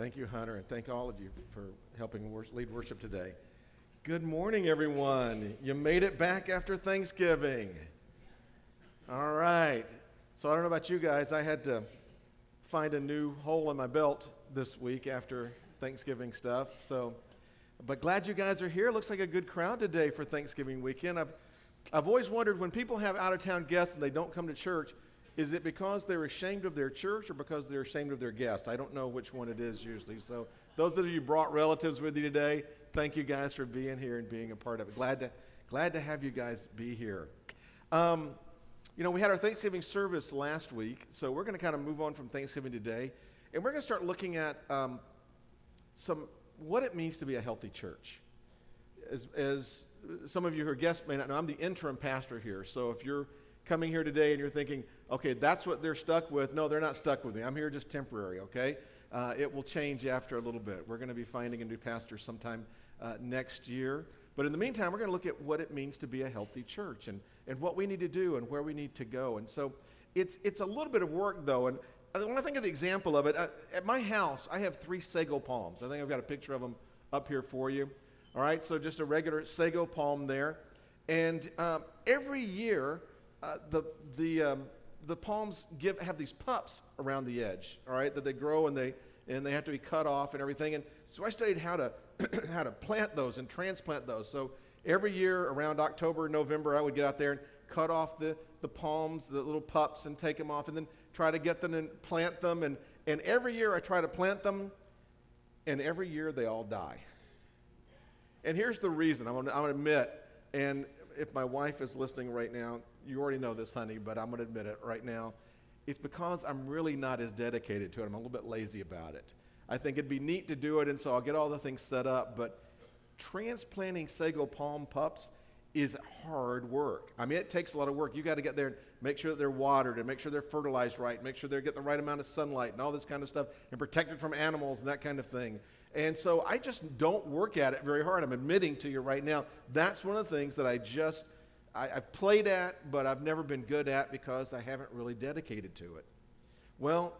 Thank you, Hunter, and thank all of you for helping wor- lead worship today. Good morning, everyone. You made it back after Thanksgiving. All right. So I don't know about you guys. I had to find a new hole in my belt this week after Thanksgiving stuff. So, but glad you guys are here. Looks like a good crowd today for Thanksgiving weekend. I've, I've always wondered when people have out of town guests and they don't come to church, is it because they're ashamed of their church or because they're ashamed of their guests? I don't know which one it is usually. So, those of you brought relatives with you today, thank you guys for being here and being a part of it. Glad to, glad to have you guys be here. Um, you know, we had our Thanksgiving service last week, so we're going to kind of move on from Thanksgiving today, and we're going to start looking at um, some what it means to be a healthy church. As, as some of you who are guests may not know, I'm the interim pastor here. So if you're coming here today and you're thinking, okay, that's what they're stuck with, no, they're not stuck with me. I'm here just temporary, okay? Uh, it will change after a little bit. We're going to be finding a new pastor sometime uh, next year. But in the meantime, we're going to look at what it means to be a healthy church and, and what we need to do and where we need to go. And so it's, it's a little bit of work, though. And when I think of the example of it, uh, at my house, I have three sago palms. I think I've got a picture of them up here for you. All right, so just a regular sago palm there. And um, every year, uh, the, the, um, the palms give, have these pups around the edge, all right, that they grow and they, and they have to be cut off and everything. And so I studied how to, how to plant those and transplant those. So every year around October, November, I would get out there and cut off the, the palms, the little pups, and take them off, and then try to get them and plant them. And, and every year I try to plant them, and every year they all die. And here's the reason I'm going to admit, and if my wife is listening right now, you already know this, honey, but I'm going to admit it right now. It's because I'm really not as dedicated to it. I'm a little bit lazy about it. I think it'd be neat to do it, and so I'll get all the things set up, but transplanting sago palm pups is hard work. I mean, it takes a lot of work. You got to get there and make sure that they're watered and make sure they're fertilized right, make sure they get the right amount of sunlight and all this kind of stuff, and protected from animals and that kind of thing. And so I just don't work at it very hard. I'm admitting to you right now. That's one of the things that I just, I, have played at, but I've never been good at because I haven't really dedicated to it. Well,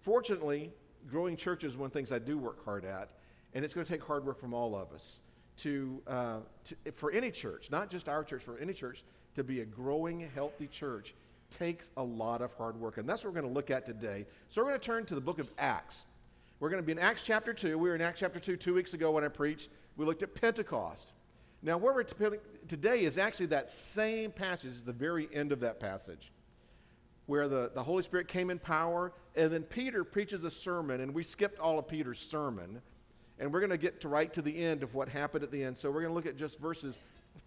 fortunately, growing churches is one of the things I do work hard at, and it's going to take hard work from all of us to, uh, to, for any church, not just our church, for any church to be a growing, healthy church takes a lot of hard work. And that's what we're going to look at today. So we're going to turn to the book of Acts. We're going to be in Acts chapter 2. We were in Acts chapter 2 two weeks ago when I preached. We looked at Pentecost. Now, where we're t- today is actually that same passage, the very end of that passage, where the, the Holy Spirit came in power, and then Peter preaches a sermon, and we skipped all of Peter's sermon. And we're going to get to right to the end of what happened at the end. So we're going to look at just verses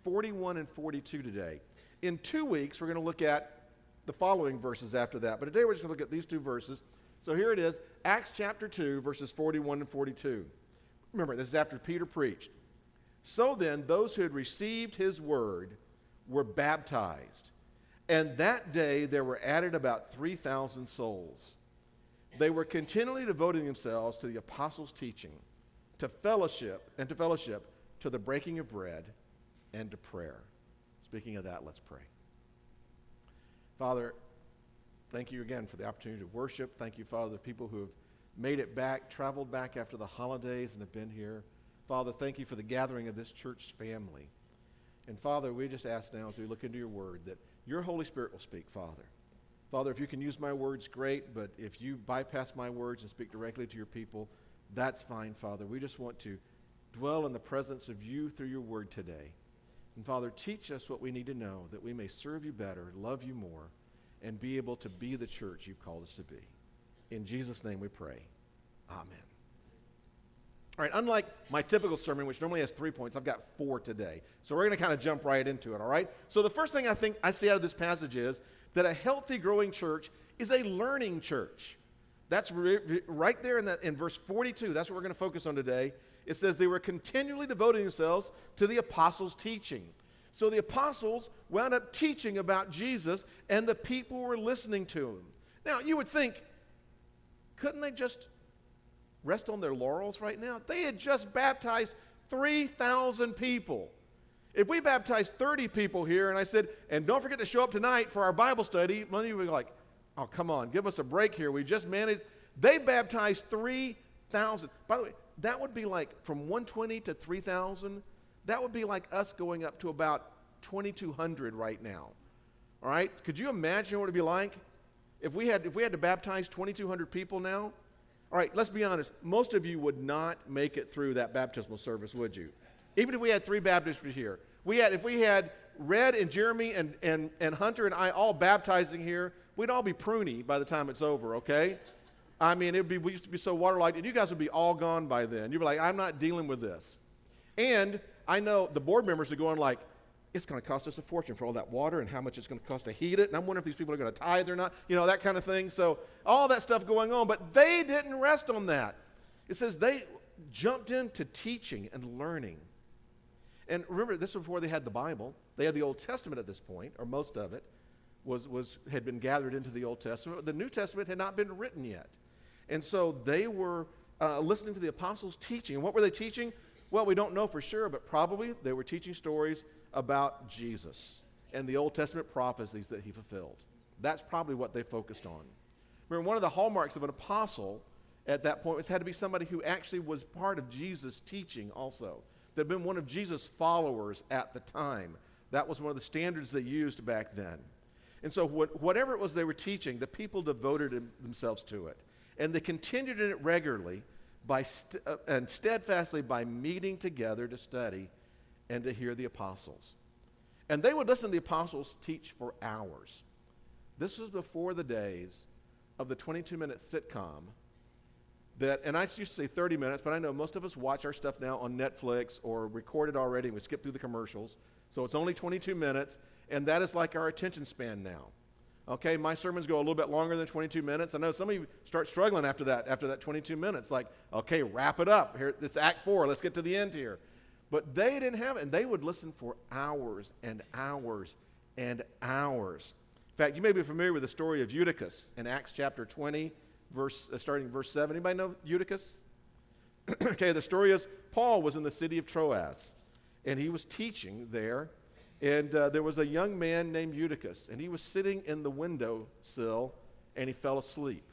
41 and 42 today. In two weeks, we're going to look at the following verses after that. But today we're just going to look at these two verses. So here it is Acts chapter 2, verses 41 and 42. Remember, this is after Peter preached. So then, those who had received his word were baptized. And that day there were added about 3,000 souls. They were continually devoting themselves to the apostles' teaching to fellowship and to fellowship, to the breaking of bread, and to prayer. Speaking of that, let's pray. Father, thank you again for the opportunity to worship. Thank you, Father, the people who have made it back, traveled back after the holidays, and have been here. Father, thank you for the gathering of this church family. And Father, we just ask now as we look into your word that your Holy Spirit will speak, Father. Father, if you can use my words, great, but if you bypass my words and speak directly to your people, that's fine, Father. We just want to dwell in the presence of you through your word today. And Father, teach us what we need to know that we may serve you better, love you more, and be able to be the church you've called us to be. In Jesus' name we pray. Amen. All right, unlike my typical sermon, which normally has three points, I've got four today. So we're going to kind of jump right into it, all right? So the first thing I think I see out of this passage is that a healthy, growing church is a learning church. That's re- right there in, that, in verse 42. That's what we're going to focus on today. It says they were continually devoting themselves to the apostles' teaching. So the apostles wound up teaching about Jesus, and the people were listening to him. Now, you would think, couldn't they just rest on their laurels right now? They had just baptized 3,000 people. If we baptized 30 people here, and I said, and don't forget to show up tonight for our Bible study, many would be like, Oh, come on, give us a break here. We just managed. They baptized 3,000 thousand. By the way, that would be like from 120 to 3,000. That would be like us going up to about 2,200 right now. All right? Could you imagine what it would be like if we had if we had to baptize 2,200 people now? All right, let's be honest. Most of you would not make it through that baptismal service, would you? Even if we had three Baptists here, we had if we had Red and Jeremy and, and, and Hunter and I all baptizing here, we'd all be pruny by the time it's over, okay? I mean, it would be, we used to be so waterlogged, and you guys would be all gone by then. You'd be like, I'm not dealing with this. And I know the board members are going like, it's going to cost us a fortune for all that water and how much it's going to cost to heat it. And I'm wondering if these people are going to tithe or not, you know, that kind of thing. So all that stuff going on. But they didn't rest on that. It says they jumped into teaching and learning. And remember, this was before they had the Bible. They had the Old Testament at this point, or most of it was, was, had been gathered into the Old Testament. The New Testament had not been written yet. And so they were uh, listening to the apostles' teaching. And what were they teaching? Well, we don't know for sure, but probably they were teaching stories about Jesus and the Old Testament prophecies that he fulfilled. That's probably what they focused on. Remember, one of the hallmarks of an apostle at that point was had to be somebody who actually was part of Jesus' teaching also, had been one of Jesus' followers at the time. That was one of the standards they used back then. And so, what, whatever it was they were teaching, the people devoted themselves to it. And they continued in it regularly by st- uh, and steadfastly by meeting together to study and to hear the apostles. And they would listen to the apostles teach for hours. This was before the days of the 22 minute sitcom that, and I used to say 30 minutes, but I know most of us watch our stuff now on Netflix or record it already and we skip through the commercials. So it's only 22 minutes, and that is like our attention span now. Okay, my sermons go a little bit longer than 22 minutes. I know some of you start struggling after that, after that 22 minutes. Like, okay, wrap it up. Here, this Act 4, let's get to the end here. But they didn't have it, and they would listen for hours and hours and hours. In fact, you may be familiar with the story of Eutychus in Acts chapter 20, verse, uh, starting verse 7. Anybody know Eutychus? okay, the story is Paul was in the city of Troas, and he was teaching there and uh, there was a young man named Eutychus, and he was sitting in the window sill, and he fell asleep.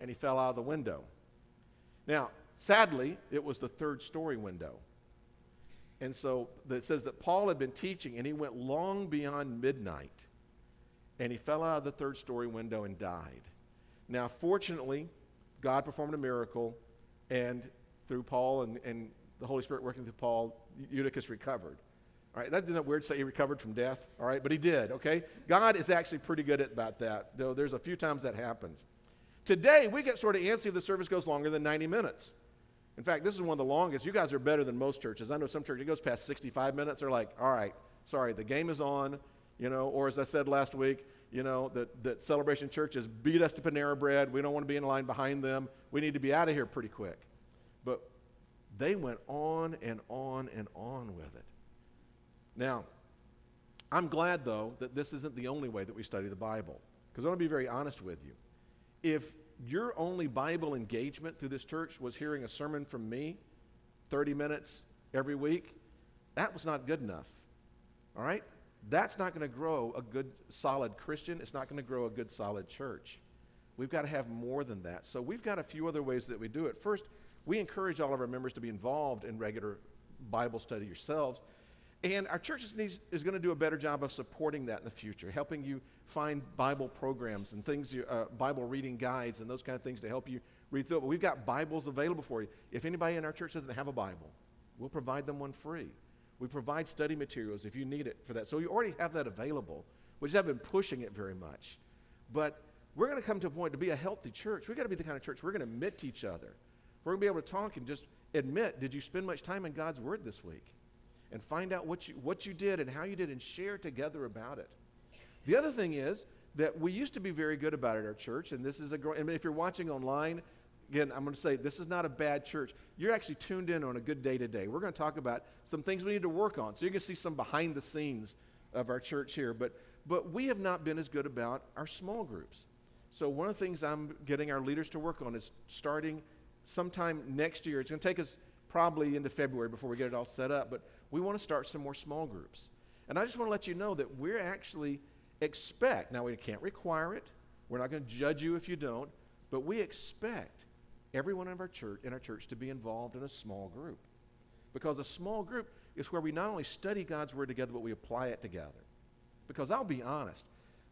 And he fell out of the window. Now, sadly, it was the third story window. And so it says that Paul had been teaching, and he went long beyond midnight, and he fell out of the third story window and died. Now, fortunately, God performed a miracle, and through Paul and, and the Holy Spirit working through Paul, Eutychus recovered. All right, that isn't weird to say he recovered from death, all right, but he did, okay? God is actually pretty good at about that, though there's a few times that happens. Today, we get sort of antsy if the service goes longer than 90 minutes. In fact, this is one of the longest. You guys are better than most churches. I know some churches, it goes past 65 minutes. They're like, all right, sorry, the game is on, you know, or as I said last week, you know, that, that Celebration Churches beat us to Panera Bread. We don't want to be in line behind them. We need to be out of here pretty quick. But they went on and on and on with it. Now, I'm glad, though, that this isn't the only way that we study the Bible. Because I want to be very honest with you. If your only Bible engagement through this church was hearing a sermon from me 30 minutes every week, that was not good enough. All right? That's not going to grow a good, solid Christian. It's not going to grow a good, solid church. We've got to have more than that. So we've got a few other ways that we do it. First, we encourage all of our members to be involved in regular Bible study yourselves. And our church is, is going to do a better job of supporting that in the future, helping you find Bible programs and things, uh, Bible reading guides and those kind of things to help you read through it. But we've got Bibles available for you. If anybody in our church doesn't have a Bible, we'll provide them one free. We provide study materials if you need it for that. So you already have that available. We just haven't been pushing it very much. But we're going to come to a point to be a healthy church. We've got to be the kind of church we're going to admit to each other. We're going to be able to talk and just admit, did you spend much time in God's Word this week? And find out what you, what you did and how you did and share together about it. The other thing is that we used to be very good about it at our church, and this is a growing, and if you're watching online, again, I'm going to say this is not a bad church. You're actually tuned in on a good day today. We're going to talk about some things we need to work on. So you're going to see some behind the scenes of our church here. But, but we have not been as good about our small groups. So one of the things I'm getting our leaders to work on is starting sometime next year. It's going to take us probably into February before we get it all set up. But we want to start some more small groups. And I just want to let you know that we're actually expect, now we can't require it, we're not going to judge you if you don't, but we expect everyone in our church in our church to be involved in a small group. Because a small group is where we not only study God's word together, but we apply it together. Because I'll be honest,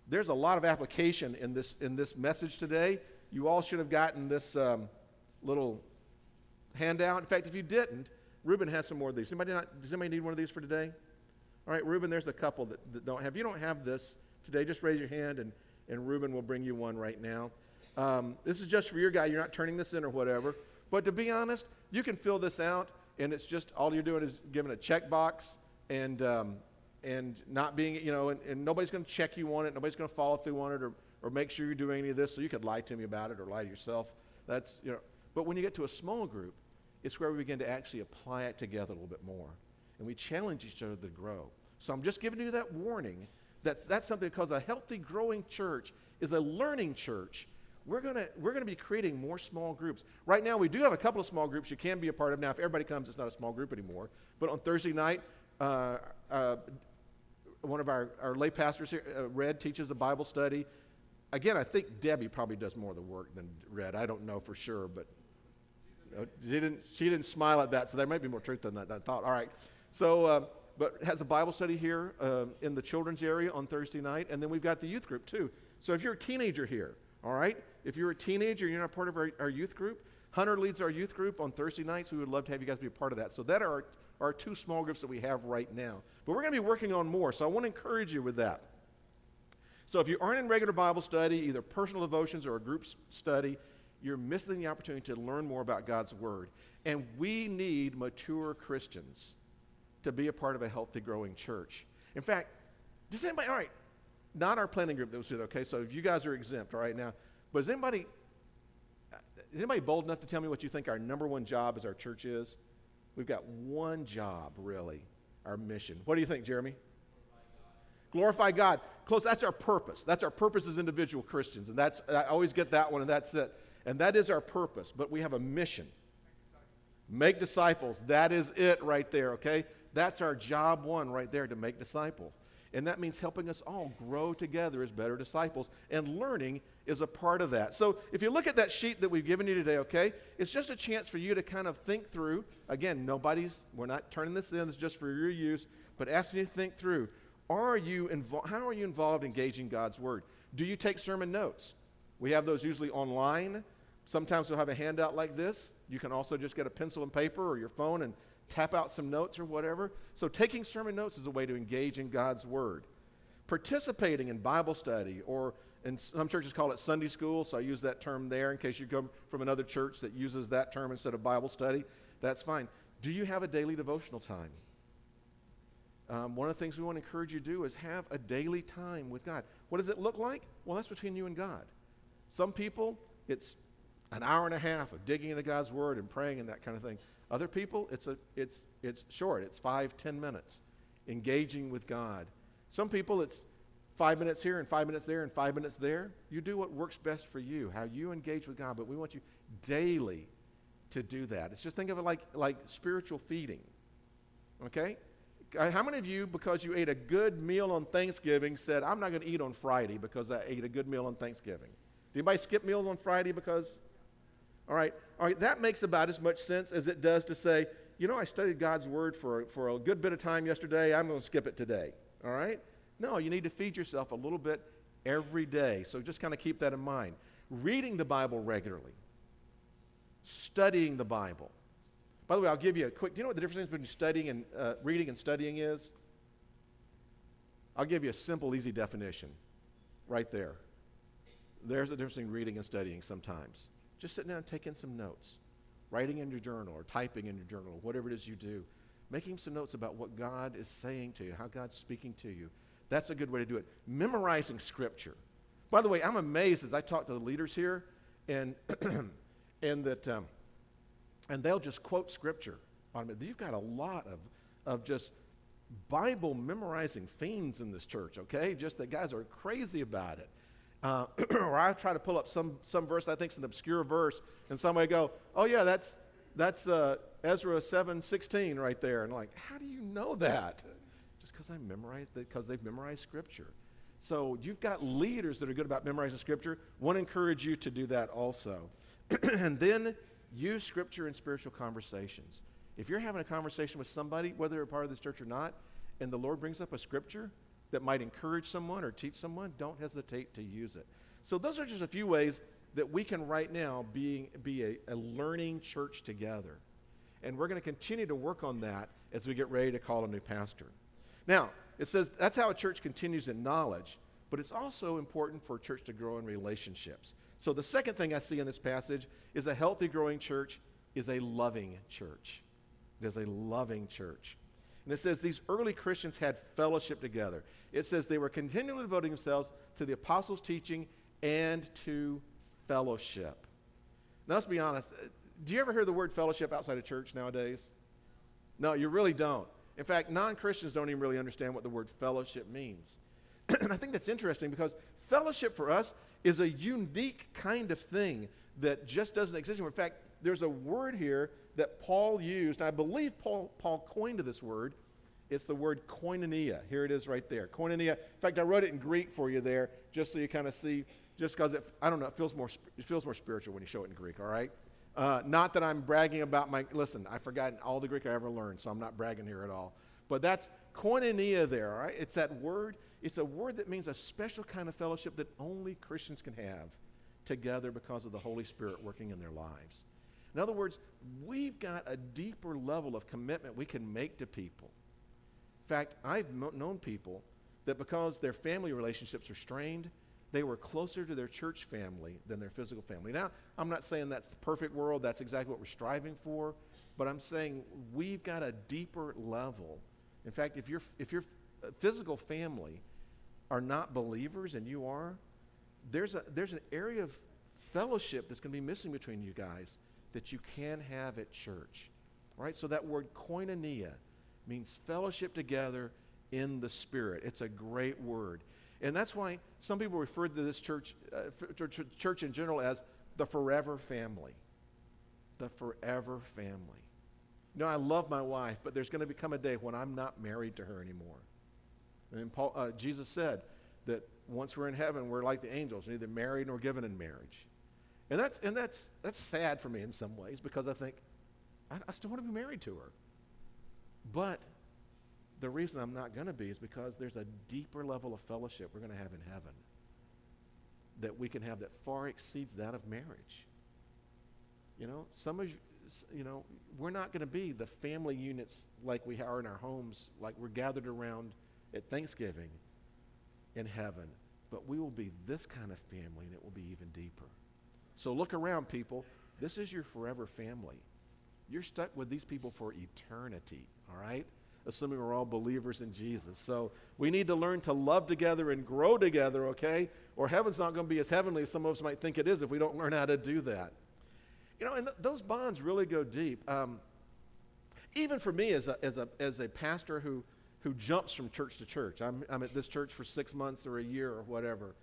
there's a lot of application in this in this message today. You all should have gotten this um, little handout. In fact, if you didn't, Ruben has some more of these. Anybody not, does anybody need one of these for today? All right, Ruben, there's a couple that, that don't have. If you don't have this today, just raise your hand and, and Ruben will bring you one right now. Um, this is just for your guy. You're not turning this in or whatever. But to be honest, you can fill this out, and it's just all you're doing is giving a checkbox and um, and not being, you know, and, and nobody's going to check you on it. Nobody's going to follow through on it or, or make sure you're doing any of this. So you could lie to me about it or lie to yourself. That's, you know. But when you get to a small group, it's where we begin to actually apply it together a little bit more. And we challenge each other to grow. So I'm just giving you that warning. That's, that's something because a healthy, growing church is a learning church we're going to we're to be creating more small groups. Right now, we do have a couple of small groups you can be a part of. Now, if everybody comes, it's not a small group anymore. But on Thursday night, uh, uh, one of our, our lay pastors here, uh, Red, teaches a Bible study. Again, I think Debbie probably does more of the work than Red. I don't know for sure, but she, didn't, she didn't smile at that, so there might be more truth than that, thought. All right. So, uh, but has a Bible study here uh, in the children's area on Thursday night, and then we've got the youth group too. So if you're a teenager here, all right, if you're a teenager you're not part of our, our youth group, Hunter leads our youth group on Thursday nights. We would love to have you guys be a part of that. So that are our, our two small groups that we have right now. But we're going to be working on more, so I want to encourage you with that. So if you aren't in regular Bible study, either personal devotions or a group study, you're missing the opportunity to learn more about God's Word. And we need mature Christians to be a part of a healthy, growing church. In fact, does anybody, all right, not our planning group that was here, okay? So if you guys are exempt, all right, now, but is anybody, is anybody bold enough to tell me what you think our number one job as our church is? We've got one job, really, our mission. What do you think, Jeremy? Glorify God. Close. That's our purpose. That's our purpose as individual Christians. And that's, I always get that one, and that's it. And that is our purpose. But we have a mission. Make disciples. That is it right there, okay? That's our job one right there to make disciples. And that means helping us all grow together as better disciples. And learning is a part of that. So if you look at that sheet that we've given you today, okay, it's just a chance for you to kind of think through. Again, nobody's, we're not turning this in, it's just for your use, but asking you to think through. Are you involved? How are you involved engaging God's Word? Do you take sermon notes? We have those usually online. Sometimes we'll have a handout like this. You can also just get a pencil and paper or your phone and tap out some notes or whatever. So, taking sermon notes is a way to engage in God's Word. Participating in Bible study, or in some churches call it Sunday school, so I use that term there in case you come from another church that uses that term instead of Bible study. That's fine. Do you have a daily devotional time? Um, one of the things we want to encourage you to do is have a daily time with God. What does it look like? Well, that's between you and God. Some people, it's an hour and a half of digging into God's Word and praying and that kind of thing. Other people, it's, a, it's, it's short, it's five, ten minutes, engaging with God. Some people, it's five minutes here and five minutes there and five minutes there. You do what works best for you, how you engage with God, but we want you daily to do that. It's just think of it like, like spiritual feeding. Okay? Uh, how many of you, because you ate a good meal on Thanksgiving, said, I'm not going to eat on Friday because I ate a good meal on Thanksgiving? Anybody skip meals on Friday because all right, all right, that makes about as much sense as it does to say, you know, I studied God's word for, for a good bit of time yesterday, I'm going to skip it today. All right? No, you need to feed yourself a little bit every day. So just kind of keep that in mind. Reading the Bible regularly, studying the Bible. By the way, I'll give you a quick. Do you know what the difference between studying and uh, reading and studying is? I'll give you a simple, easy definition right there. There's a difference between reading and studying sometimes. Just sitting down and taking some notes, writing in your journal or typing in your journal, or whatever it is you do, making some notes about what God is saying to you, how God's speaking to you. That's a good way to do it. Memorizing Scripture. By the way, I'm amazed as I talk to the leaders here, and and that um, and they'll just quote Scripture. You've got a lot of of just Bible memorizing fiends in this church. Okay, just that guys are crazy about it. Uh, or I try to pull up some, some verse I think is an obscure verse, and somebody go, oh, yeah, that's, that's uh, Ezra 7.16 right there. And like, how do you know that? Just because I memorized, because they've memorized Scripture. So you've got leaders that are good about memorizing Scripture. Want to encourage you to do that also. and then use scripture in spiritual conversations. If you're having a conversation with somebody, whether they're part of this church or not, and the Lord brings up a scripture that might encourage someone or teach someone, don't hesitate to use it. So, those are just a few ways that we can right now be, be a, a learning church together. And we're going to continue to work on that as we get ready to call a new pastor. Now, it says that's how a church continues in knowledge, but it's also important for a church to grow in relationships. So, the second thing I see in this passage is a healthy, growing church is a loving church. It is a loving church. And it says these early Christians had fellowship together. It says they were continually devoting themselves to the apostles' teaching and to fellowship. Now, let's be honest. Do you ever hear the word fellowship outside of church nowadays? No, you really don't. In fact, non Christians don't even really understand what the word fellowship means. and I think that's interesting because fellowship for us is a unique kind of thing that just doesn't exist. In fact, there's a word here that Paul used. I believe Paul, Paul coined this word. It's the word koinonia. Here it is right there. Koinonia. In fact, I wrote it in Greek for you there just so you kind of see, just because I don't know, it feels, more, it feels more spiritual when you show it in Greek, all right? Uh, not that I'm bragging about my, listen, I've forgotten all the Greek I ever learned, so I'm not bragging here at all. But that's koinonia there, all right? It's that word, it's a word that means a special kind of fellowship that only Christians can have together because of the Holy Spirit working in their lives. In other words, we've got a deeper level of commitment we can make to people. In fact, I've known people that because their family relationships are strained, they were closer to their church family than their physical family. Now, I'm not saying that's the perfect world, that's exactly what we're striving for, but I'm saying we've got a deeper level. In fact, if, you if your physical family are not believers and you are, there's, a, there's an area of fellowship that's going to be missing between you guys that you can have at church. Right? So that word koinonia means fellowship together in the Spirit. It's a great word. And that's why some people refer to this church, uh, church in general as the forever family. The forever family. You know, I love my wife, but there's going to become a day when I'm not married to her anymore. And Paul, uh, Jesus said that once we're in heaven, we're like the angels, neither married nor given in marriage. And that's, and that's, that's sad for me in some ways because I think, I, I still want to be married to her. But the reason I'm not going to be is because there's a deeper level of fellowship we're going to have in heaven that we can have that far exceeds that of marriage. You know, some of you, you know, we're not going to be the family units like we are in our homes, like we're gathered around at Thanksgiving in heaven, but we will be this kind of family and it will be even deeper. So look around, people. This is your forever family. You're stuck with these people for eternity, all right? Assuming we're all believers in Jesus. So we need to learn to love together and grow together, okay? Or heaven's not going to be as heavenly as some of us might think it is if we don't learn how to do that. You know, and th- those bonds really go deep. Um, even for me as a, as a, as a pastor who, who jumps from church to church, I'm, I'm at this church for six months or a year or whatever.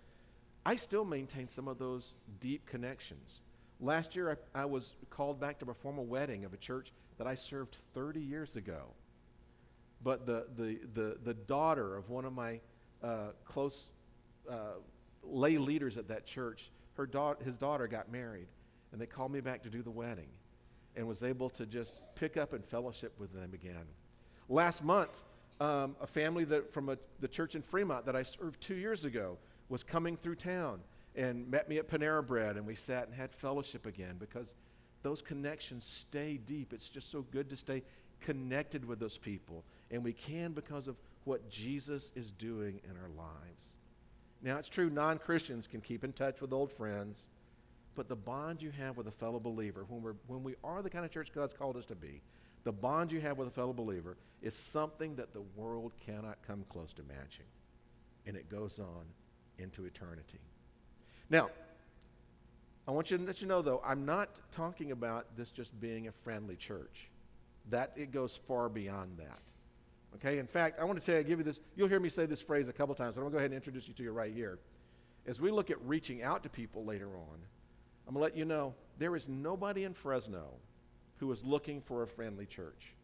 I still maintain some of those deep connections. Last year, I, I, was called back to perform a wedding of a church that I served 30 years ago. But the, the, the, the daughter of one of my uh, close uh, lay leaders at that church, her da- his daughter got married, and they called me back to do the wedding and was able to just pick up and fellowship with them again. Last month, um, a family that, from a, the church in Fremont that I served two years ago was coming through town and met me at Panera Bread, and we sat and had fellowship again because those connections stay deep. It's just so good to stay connected with those people, and we can because of what Jesus is doing in our lives. Now, it's true, non Christians can keep in touch with old friends, but the bond you have with a fellow believer, when, we're, when we are the kind of church God's called us to be, the bond you have with a fellow believer is something that the world cannot come close to matching. And it goes on into eternity. Now, I want you to let you know, though, I'm not talking about this just being a friendly church. That it goes far beyond that. Okay, in fact, I want to tell you, I give you this, you'll hear me say this phrase a couple times, but I'm going to go ahead and introduce you to you right here. As we look at reaching out to people later on, I'm going to let you know there is nobody in Fresno who is looking for a friendly church.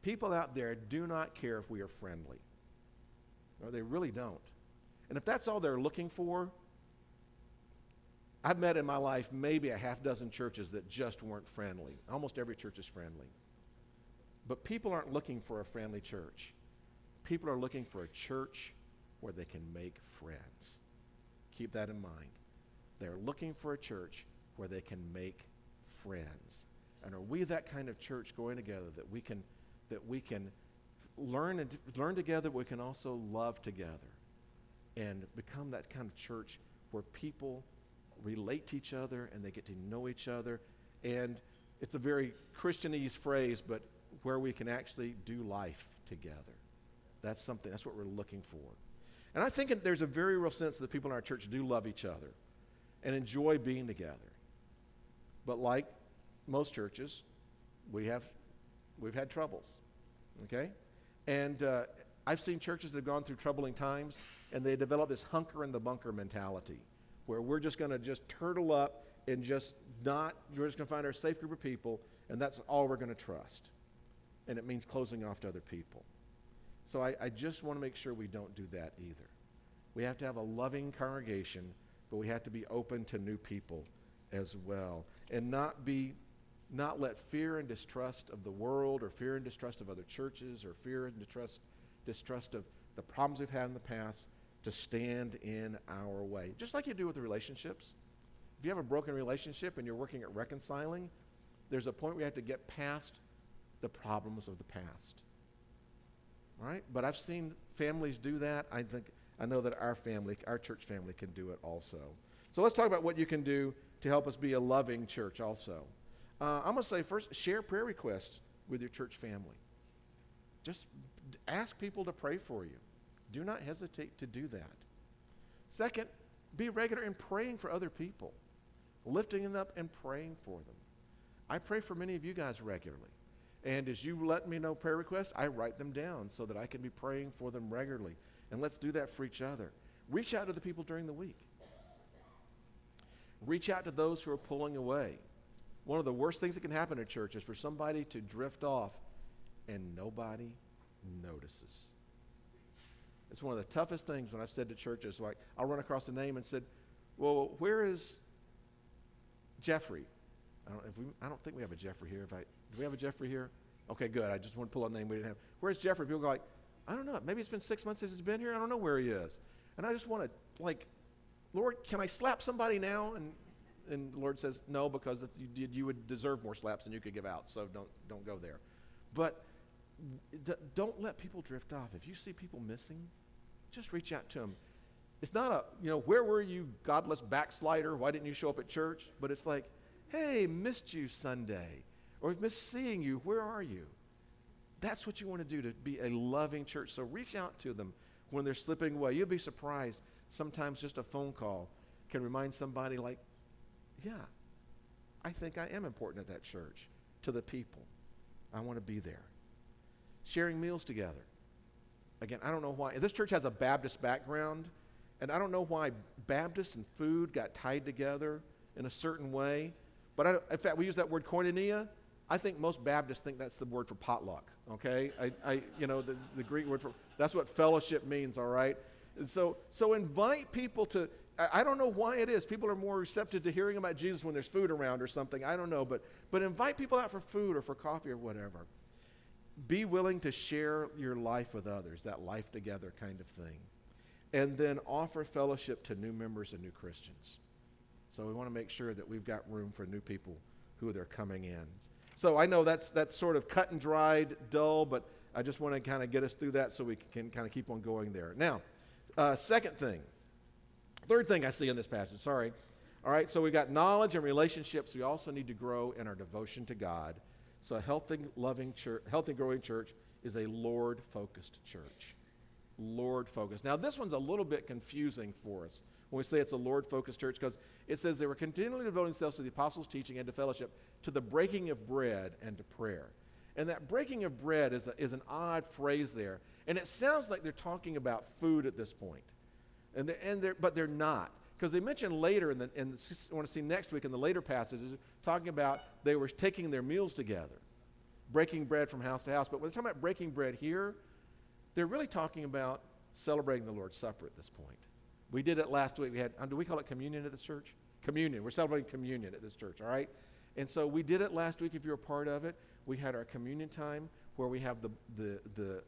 People out there do not care if we are friendly. No, they really don't. And if that's all they're looking for, I've met in my life maybe a half dozen churches that just weren't friendly. Almost every church is friendly. But people aren't looking for a friendly church. People are looking for a church where they can make friends. Keep that in mind. They're looking for a church where they can make friends. And are we that kind of church going together that we can that we can learn and learn together, we can also love together and become that kind of church where people relate to each other and they get to know each other. And it's a very Christianese phrase, but where we can actually do life together. That's something, that's what we're looking for. And I think there's a very real sense that the people in our church do love each other and enjoy being together. But like most churches, we have, we've had troubles, okay? And uh, I've seen churches that have gone through troubling times and they develop this hunker in the bunker mentality where we're just going to just turtle up and just not, we're just going to find our safe group of people and that's all we're going to trust. And it means closing off to other people. So I, I just want to make sure we don't do that either. We have to have a loving congregation, but we have to be open to new people as well and not be not let fear and distrust of the world or fear and distrust of other churches or fear and distrust distrust of the problems we've had in the past to stand in our way. Just like you do with the relationships. If you have a broken relationship and you're working at reconciling, there's a point where you have to get past the problems of the past. All right? But I've seen families do that. I think I know that our family, our church family can do it also. So let's talk about what you can do to help us be a loving church also. Uh, I'm going to say first, share prayer requests with your church family. Just ask people to pray for you. Do not hesitate to do that. Second, be regular in praying for other people, lifting them up and praying for them. I pray for many of you guys regularly. And as you let me know prayer requests, I write them down so that I can be praying for them regularly. And let's do that for each other. Reach out to the people during the week. Reach out to those who are pulling away. One of the worst things that can happen in a church is for somebody to drift off and nobody notices. It's one of the toughest things when I've said to churches, like, I'll run across a name and said, Well, where is Jeffrey? I don't, we, I don't think we have a Jeffrey here. If I, do we have a Jeffrey here? Okay, good. I just want to pull a name we didn't have. Where's Jeffrey? People go like, I don't know. Maybe it's been six months since he's been here. I don't know where he is. And I just want to, like, Lord, can I slap somebody now? And, and the Lord says, no, because if you, did, you would deserve more slaps than you could give out. So don't, don't go there. But d- don't let people drift off. If you see people missing, just reach out to them. It's not a, you know, where were you, godless backslider? Why didn't you show up at church? But it's like, hey, missed you Sunday. Or we've missed seeing you. Where are you? That's what you want to do to be a loving church. So reach out to them when they're slipping away. You'll be surprised. Sometimes just a phone call can remind somebody, like, yeah, I think I am important at that church to the people. I want to be there. Sharing meals together. Again, I don't know why. This church has a Baptist background, and I don't know why Baptist and food got tied together in a certain way. But I, in fact, we use that word koinonia. I think most Baptists think that's the word for potluck, okay? I, I you know, the, the Greek word for, that's what fellowship means, all right? And so, so invite people to, I don't know why it is. People are more receptive to hearing about Jesus when there's food around or something. I don't know, but, but invite people out for food or for coffee or whatever. Be willing to share your life with others, that life together kind of thing. And then offer fellowship to new members and new Christians. So we want to make sure that we've got room for new people who they're coming in. So I know that's, that's sort of cut and dried, dull, but I just want to kind of get us through that so we can kind of keep on going there. Now, uh, second thing, third thing I see in this passage, sorry. All right, so we've got knowledge and relationships. We also need to grow in our devotion to God. So a healthy, loving church, healthy, growing church is a Lord-focused church. Lord-focused. Now, this one's a little bit confusing for us when we say it's a Lord focused church because it says they were continually devoting themselves to the apostles' teaching and to fellowship, to the breaking of bread and to prayer. And that breaking of bread is, a, is an odd phrase there. And it sounds like they're talking about food at this point. And they're, and they're, but they're not. Because they mention later, in the, the, I want to see next week in the later passages, talking about they were taking their meals together, breaking bread from house to house. But when they're talking about breaking bread here, they're really talking about celebrating the Lord's Supper at this point. We did it last week. We had, do we call it communion at this church? communion. We're celebrating communion at this church, all right? And so we did it last week if you're a part of it. We had our communion time where we have the, the, the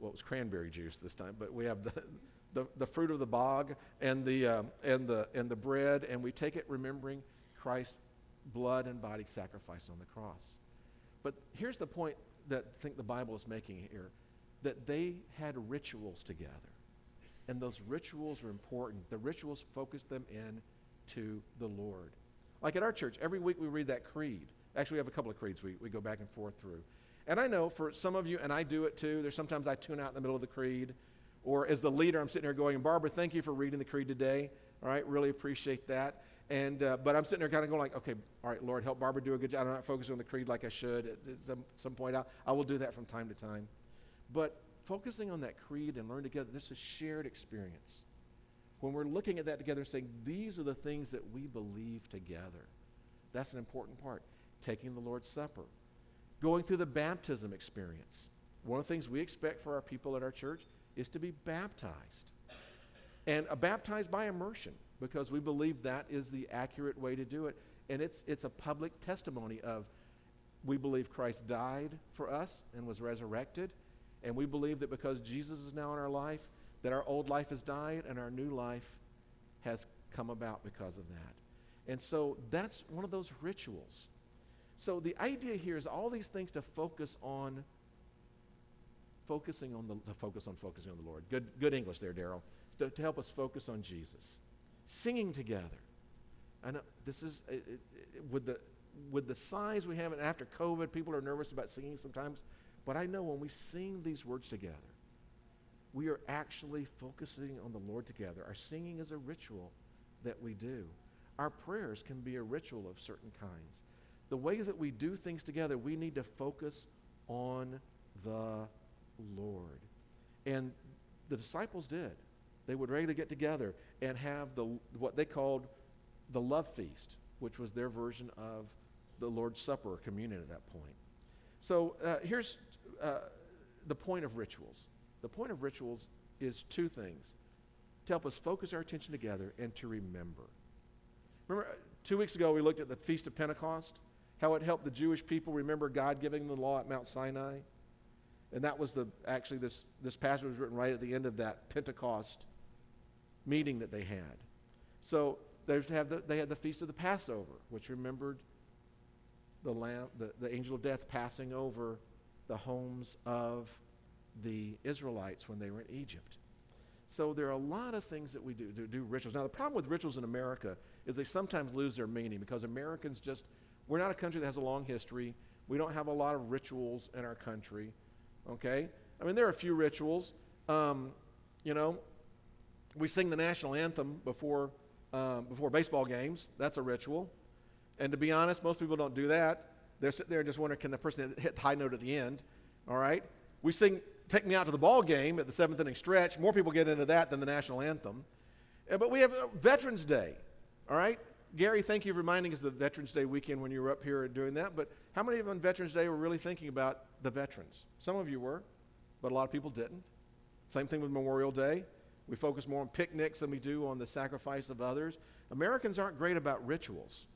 well, it was cranberry juice this time, but we have the, the, the fruit of the bog and the, uh, and, the, and the bread, and we take it remembering Christ's blood and body sacrifice on the cross. But here's the point that I think the Bible is making here that they had rituals together. And those rituals are important. The rituals focus them in to the Lord. Like at our church, every week we read that creed. Actually, we have a couple of creeds we, we go back and forth through. And I know for some of you, and I do it too, there's sometimes I tune out in the middle of the creed. Or as the leader, I'm sitting here going, Barbara, thank you for reading the creed today. All right, really appreciate that. And, uh, but I'm sitting there kind of going like, okay, all right, Lord, help Barbara do a good job. I'm not focusing on the creed like I should. At some, some point, I, I will do that from time to time. But focusing on that creed and learn together, this is shared experience. When we're looking at that together and saying, these are the things that we believe together, that's an important part. Taking the Lord's Supper, going through the baptism experience. One of the things we expect for our people at our church is to be baptized. And baptized by immersion because we believe that is the accurate way to do it. And it's, it's a public testimony of we believe Christ died for us and was resurrected. And we believe that because Jesus is now in our life, that our old life has died and our new life has come about because of that. And so that's one of those rituals. So the idea here is all these things to focus on focusing on the to focus on focusing on the Lord. Good good English there, Daryl. To, to help us focus on Jesus singing together. I know this is it, it, with the with the size we have, and after COVID, people are nervous about singing sometimes. But I know when we sing these words together, we are actually focusing on the Lord together. Our singing is a ritual that we do. Our prayers can be a ritual of certain kinds. The way that we do things together, we need to focus on the Lord. And the disciples did. They would regularly get together and have the, what they called the love feast, which was their version of the Lord's Supper or communion at that point. So uh, here's uh, the point of rituals. The point of rituals is two things to help us focus our attention together and to remember. Remember, uh, two weeks ago we looked at the Feast of Pentecost, how it helped the Jewish people remember God giving them the law at Mount Sinai. And that was the, actually, this, this passage was written right at the end of that Pentecost meeting that they had. So they had the, they had the feast of the Passover, which remembered the, lamb, the, the angel of death passing over the homes of the Israelites when they were in Egypt. So there are a lot of things that we do to do rituals. Now the problem with rituals in America is they sometimes lose their meaning because Americans just we're not a country that has a long history. We don't have a lot of rituals in our country. Okay, I mean there are a few rituals. Um, you know, we sing the national anthem before, um, before baseball games. That's a ritual. And to be honest, most people don't do that. They're sitting there and just wondering, can the person hit the high note at the end? All right? We sing Take Me Out to the Ball Game at the seventh inning stretch. More people get into that than the national anthem. But we have uh, Veterans Day. All right? Gary, thank you for reminding us of Veterans Day weekend when you were up here doing that. But how many of you on Veterans Day were really thinking about the veterans? Some of you were, but a lot of people didn't. Same thing with Memorial Day. We focus more on picnics than we do on the sacrifice of others. Americans aren't great about rituals.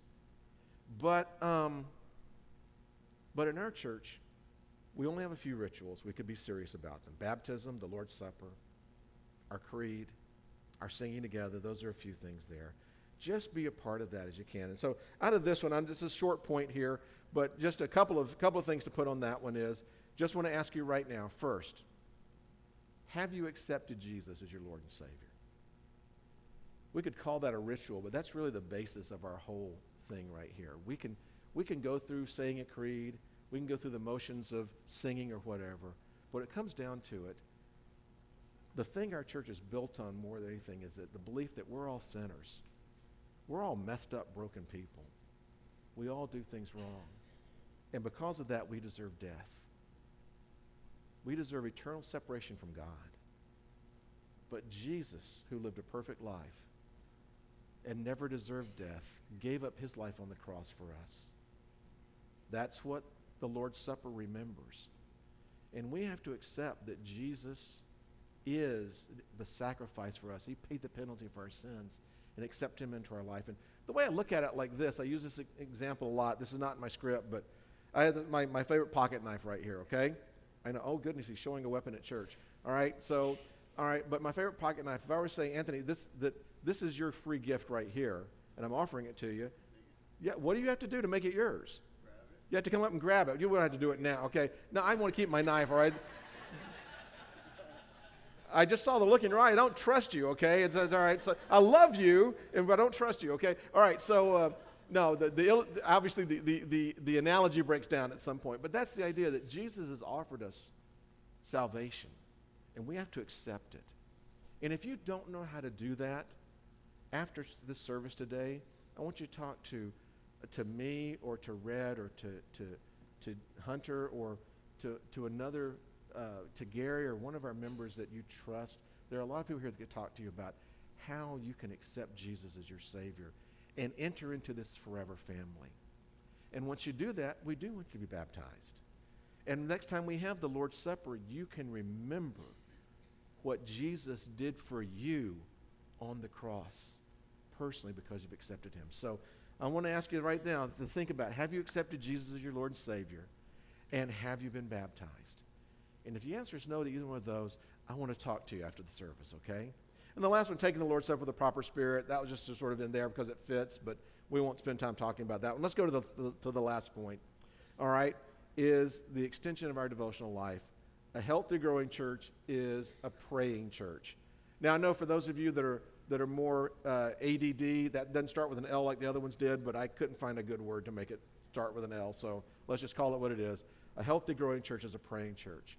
But, um, but in our church, we only have a few rituals. We could be serious about them baptism, the Lord's Supper, our creed, our singing together. Those are a few things there. Just be a part of that as you can. And so, out of this one, I'm just a short point here, but just a couple of, couple of things to put on that one is just want to ask you right now first, have you accepted Jesus as your Lord and Savior? We could call that a ritual, but that's really the basis of our whole thing right here. We can, we can go through saying a creed, we can go through the motions of singing or whatever, but it comes down to it. The thing our church is built on more than anything is that the belief that we're all sinners. We're all messed up, broken people. We all do things wrong. And because of that, we deserve death. We deserve eternal separation from God. But Jesus, who lived a perfect life and never deserved death, gave up his life on the cross for us. That's what the Lord's Supper remembers. And we have to accept that Jesus is the sacrifice for us. He paid the penalty for our sins and accept him into our life. And the way I look at it like this, I use this example a lot. This is not in my script, but I have my, my favorite pocket knife right here, okay? I know, oh goodness, he's showing a weapon at church. All right, so, all right, but my favorite pocket knife, if I were to say, Anthony, this, that, this is your free gift right here, and I'm offering it to you, yeah, what do you have to do to make it yours? You have to come up and grab it. You wouldn't have to do it now, okay? Now, I want to keep my knife, all right? I just saw the look in your eye. I don't trust you, okay? It's, it's all right. So I love you, but I don't trust you, okay? All right, so uh, no, the, the, obviously the, the, the, the analogy breaks down at some point, but that's the idea that Jesus has offered us salvation, and we have to accept it. And if you don't know how to do that, after this service today, I want you to talk to, to me or to Red or to, to, to Hunter or to, to another uh, to Gary or one of our members that you trust. There are a lot of people here that can talk to you about how you can accept Jesus as your Savior and enter into this forever family. And once you do that, we do want you to be baptized. And next time we have the Lord's Supper, you can remember what Jesus did for you on the cross personally because you've accepted him. So I want to ask you right now to think about have you accepted Jesus as your Lord and Savior? And have you been baptized? And if the answer is no to either one of those, I want to talk to you after the service, okay? And the last one, taking the Lord's Supper with a proper spirit, that was just sort of in there because it fits, but we won't spend time talking about that one. Let's go to the, to the last point, all right, is the extension of our devotional life. A healthy, growing church is a praying church. Now, I know for those of you that are, that are more uh, ADD, that doesn't start with an L like the other ones did, but I couldn't find a good word to make it start with an L, so let's just call it what it is. A healthy, growing church is a praying church.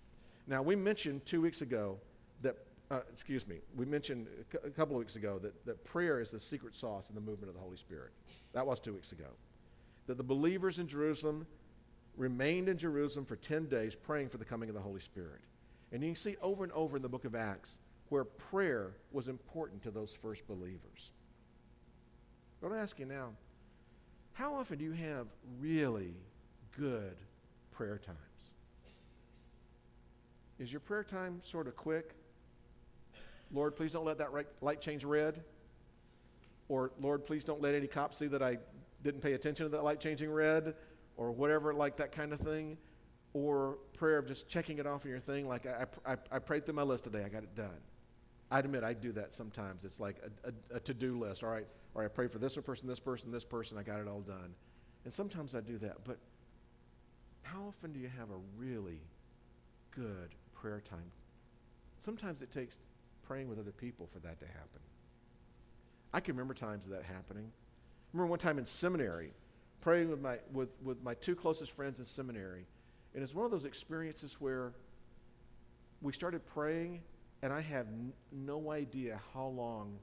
Now, we mentioned two weeks ago that, uh, excuse me, we mentioned a couple of weeks ago that, that prayer is the secret sauce in the movement of the Holy Spirit. That was two weeks ago. That the believers in Jerusalem remained in Jerusalem for 10 days praying for the coming of the Holy Spirit. And you can see over and over in the book of Acts where prayer was important to those first believers. I want to ask you now how often do you have really good prayer times? Is your prayer time sort of quick? Lord, please don't let that light change red. Or, Lord, please don't let any cops see that I didn't pay attention to that light changing red, or whatever, like that kind of thing. Or prayer of just checking it off in your thing, like I, I, I prayed through my list today, I got it done. I admit I do that sometimes. It's like a, a, a to do list. All right, all right, I prayed for this person, this person, this person, I got it all done. And sometimes I do that. But how often do you have a really good prayer time. Sometimes it takes praying with other people for that to happen. I can remember times of that happening. I remember one time in seminary, praying with my, with, with my two closest friends in seminary. And it's one of those experiences where we started praying, and I have n- no idea how long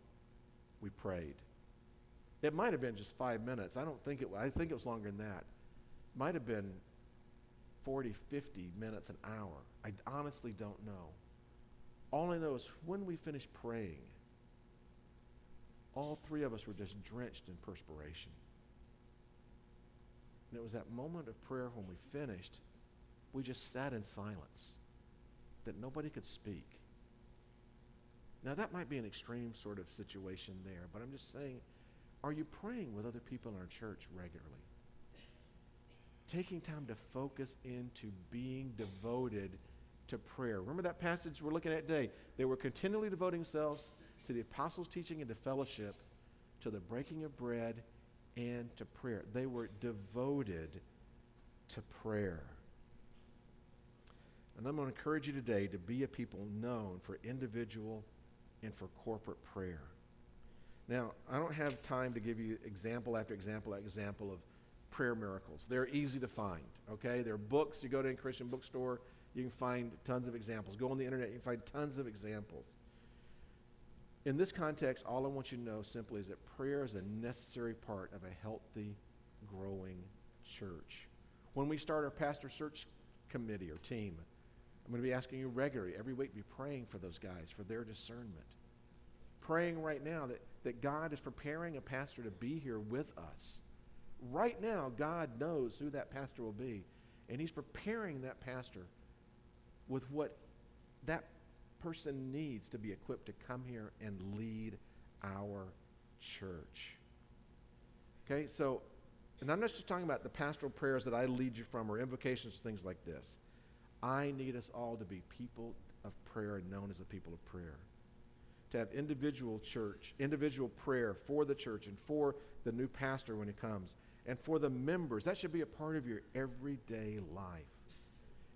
we prayed. It might have been just five minutes. I don't think it I think it was longer than that. Might have been 40, 50 minutes, an hour. I honestly don't know. All I know is when we finished praying, all three of us were just drenched in perspiration. And it was that moment of prayer when we finished, we just sat in silence, that nobody could speak. Now, that might be an extreme sort of situation there, but I'm just saying, are you praying with other people in our church regularly? taking time to focus into being devoted to prayer. Remember that passage we're looking at today? They were continually devoting themselves to the apostles' teaching and to fellowship, to the breaking of bread, and to prayer. They were devoted to prayer. And I'm going to encourage you today to be a people known for individual and for corporate prayer. Now, I don't have time to give you example after example after example of prayer miracles. They're easy to find, okay? There are books. You go to a Christian bookstore, you can find tons of examples. Go on the internet, you can find tons of examples. In this context, all I want you to know simply is that prayer is a necessary part of a healthy, growing church. When we start our pastor search committee or team, I'm going to be asking you regularly, every week, be praying for those guys, for their discernment. Praying right now that, that God is preparing a pastor to be here with us Right now, God knows who that pastor will be, and He's preparing that pastor with what that person needs to be equipped to come here and lead our church. Okay, so, and I'm not just talking about the pastoral prayers that I lead you from or invocations, things like this. I need us all to be people of prayer and known as a people of prayer. To have individual church, individual prayer for the church and for the new pastor when he comes, and for the members. That should be a part of your everyday life.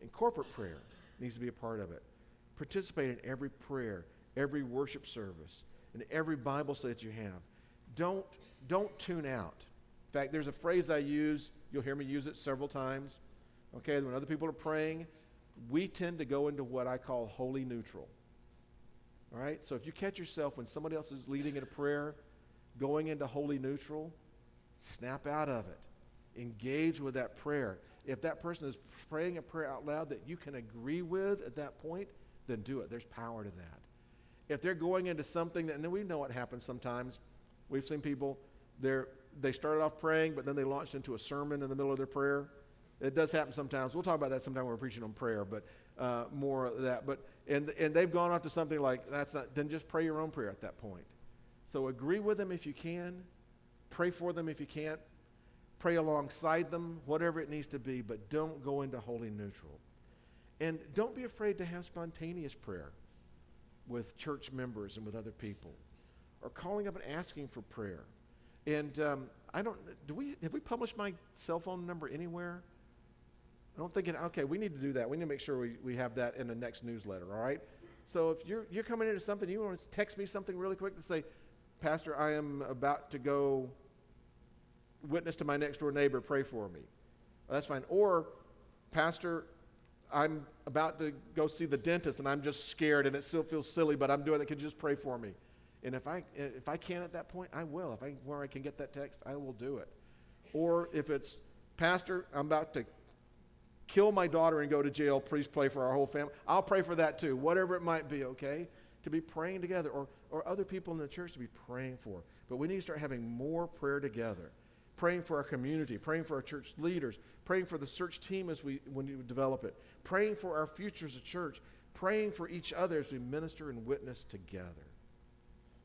In corporate prayer needs to be a part of it. Participate in every prayer, every worship service, and every Bible study that you have. Don't, don't tune out. In fact, there's a phrase I use, you'll hear me use it several times. Okay, when other people are praying, we tend to go into what I call holy neutral. All right? So if you catch yourself when somebody else is leading in a prayer, going into holy neutral, snap out of it. Engage with that prayer. If that person is praying a prayer out loud that you can agree with at that point, then do it. There's power to that. If they're going into something that, and we know what happens sometimes, we've seen people, they're, they started off praying, but then they launched into a sermon in the middle of their prayer. It does happen sometimes. We'll talk about that sometime when we're preaching on prayer, but uh, more of that. But and and they've gone off to something like that's not. Then just pray your own prayer at that point. So agree with them if you can, pray for them if you can't, pray alongside them, whatever it needs to be. But don't go into holy neutral, and don't be afraid to have spontaneous prayer with church members and with other people, or calling up and asking for prayer. And um, I don't. Do we have we published my cell phone number anywhere? I don't think it, okay, we need to do that. We need to make sure we, we have that in the next newsletter, all right? So if you're, you're coming into something, you want to text me something really quick to say, Pastor, I am about to go witness to my next door neighbor, pray for me. That's fine. Or, Pastor, I'm about to go see the dentist and I'm just scared and it still feels silly, but I'm doing it. Could you just pray for me? And if I, if I can at that point, I will. If I, where I can get that text, I will do it. Or if it's, Pastor, I'm about to kill my daughter and go to jail, please pray for our whole family. I'll pray for that too, whatever it might be, okay? To be praying together or, or other people in the church to be praying for. But we need to start having more prayer together. Praying for our community, praying for our church leaders, praying for the search team as we when you develop it, praying for our future as a church, praying for each other as we minister and witness together.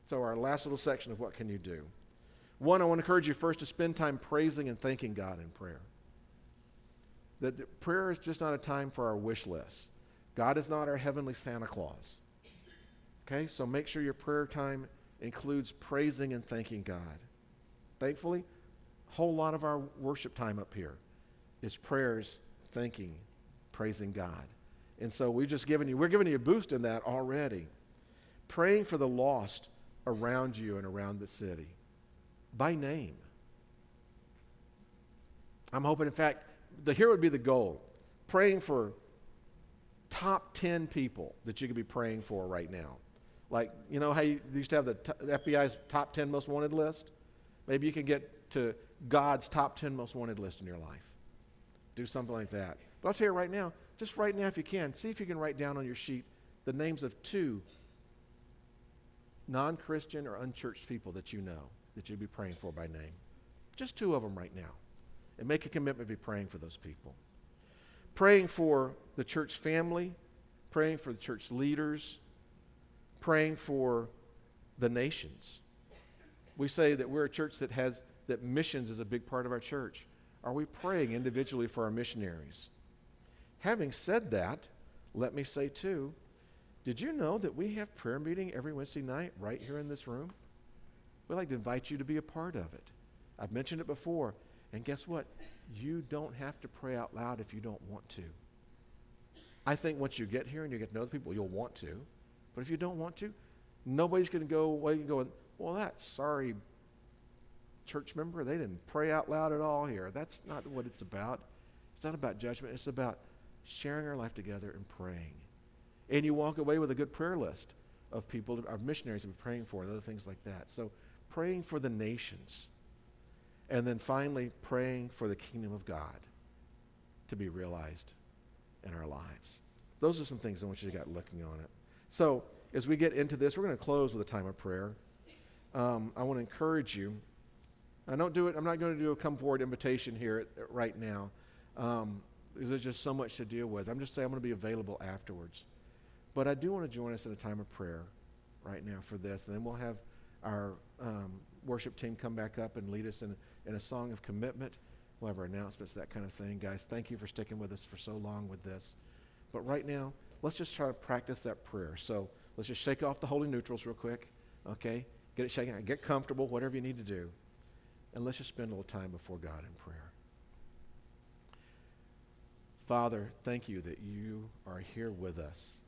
So our last little section of what can you do? One, I want to encourage you first to spend time praising and thanking God in prayer that prayer is just not a time for our wish list. God is not our heavenly Santa Claus. Okay, so make sure your prayer time includes praising and thanking God. Thankfully, whole lot of our worship time up here is prayers, thanking, praising God. And so we've just given you, we're giving you a boost in that already. Praying for the lost around you and around the city by name. I'm hoping, in fact, the, here would be the goal praying for top 10 people that you could be praying for right now. Like, you know how you used to have the t- FBI's top 10 most wanted list? Maybe you can get to God's top 10 most wanted list in your life. Do something like that. But I'll tell you right now, just right now if you can, see if you can write down on your sheet the names of two non Christian or unchurched people that you know that you'd be praying for by name. Just two of them right now and make a commitment to be praying for those people. Praying for the church family, praying for the church leaders, praying for the nations. We say that we're a church that has that missions is a big part of our church. Are we praying individually for our missionaries? Having said that, let me say too, did you know that we have prayer meeting every Wednesday night right here in this room? We'd like to invite you to be a part of it. I've mentioned it before. And guess what? You don't have to pray out loud if you don't want to. I think once you get here and you get to know the people, you'll want to. But if you don't want to, nobody's going to go away and go, well, that sorry church member, they didn't pray out loud at all here. That's not what it's about. It's not about judgment, it's about sharing our life together and praying. And you walk away with a good prayer list of people, of missionaries to be praying for, and other things like that. So, praying for the nations. And then finally, praying for the kingdom of God to be realized in our lives. Those are some things I want you to get looking on it. So, as we get into this, we're going to close with a time of prayer. Um, I want to encourage you. I don't do it. I'm not going to do a come forward invitation here right now um, because there's just so much to deal with. I'm just saying I'm going to be available afterwards. But I do want to join us in a time of prayer right now for this, and then we'll have our um, worship team come back up and lead us in in a song of commitment. We'll have our announcements, that kind of thing. Guys, thank you for sticking with us for so long with this. But right now, let's just try to practice that prayer. So let's just shake off the holy neutrals real quick, okay? Get it shaken out, get comfortable, whatever you need to do. And let's just spend a little time before God in prayer. Father, thank you that you are here with us,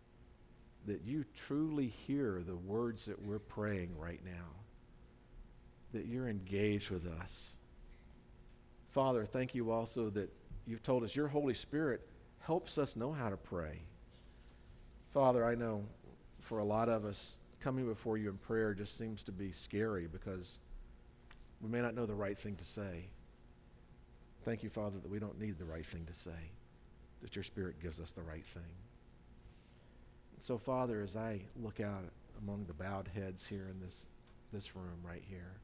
that you truly hear the words that we're praying right now, that you're engaged with us. Father, thank you also that you've told us your Holy Spirit helps us know how to pray. Father, I know for a lot of us, coming before you in prayer just seems to be scary because we may not know the right thing to say. Thank you, Father, that we don't need the right thing to say, that your Spirit gives us the right thing. And so, Father, as I look out among the bowed heads here in this, this room right here,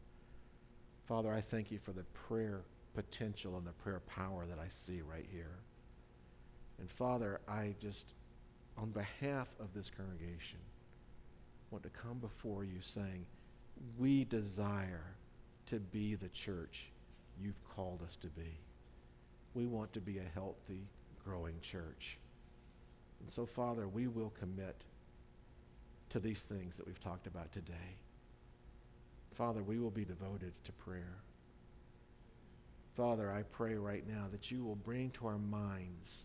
Father, I thank you for the prayer potential and the prayer power that I see right here. And Father, I just, on behalf of this congregation, want to come before you saying, we desire to be the church you've called us to be. We want to be a healthy, growing church. And so, Father, we will commit to these things that we've talked about today. Father, we will be devoted to prayer. Father, I pray right now that you will bring to our minds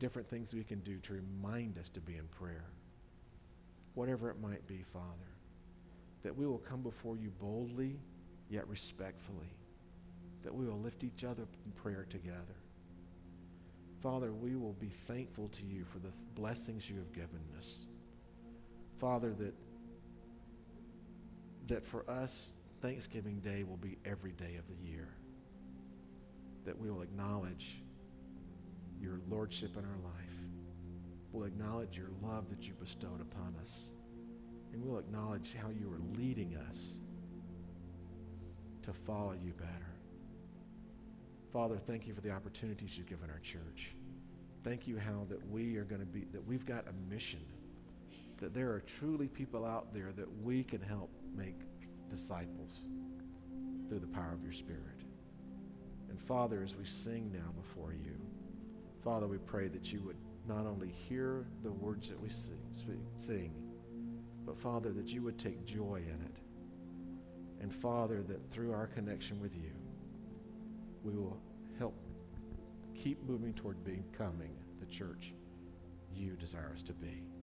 different things we can do to remind us to be in prayer. Whatever it might be, Father, that we will come before you boldly yet respectfully, that we will lift each other in prayer together. Father, we will be thankful to you for the blessings you have given us. Father, that, that for us, Thanksgiving Day will be every day of the year that we will acknowledge your lordship in our life. We'll acknowledge your love that you bestowed upon us. And we'll acknowledge how you are leading us to follow you better. Father, thank you for the opportunities you've given our church. Thank you how that we are going to be, that we've got a mission, that there are truly people out there that we can help make disciples through the power of your Spirit. And Father, as we sing now before you, Father, we pray that you would not only hear the words that we sing, sing, but Father, that you would take joy in it. And Father, that through our connection with you, we will help keep moving toward becoming the church you desire us to be.